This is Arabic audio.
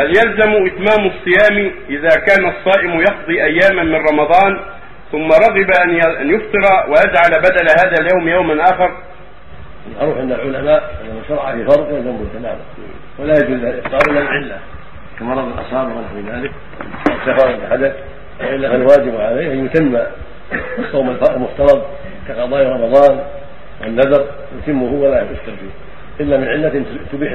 هل يلزم إتمام الصيام إذا كان الصائم يقضي أياما من رمضان ثم رغب أن يفطر ويجعل بدل هذا اليوم يوما آخر؟ معروف عند العلماء أن من شرع في فرق يلزمه تماما ولا يجوز الإفطار إلا العلة. كمرض الأصابع ونحو ذلك. أو سفر حدث وإلا فالواجب عليه أن يتم الصوم المفترض كقضاء رمضان والنذر. يتمه ولا يفطر فيه. إلا من علة تبيح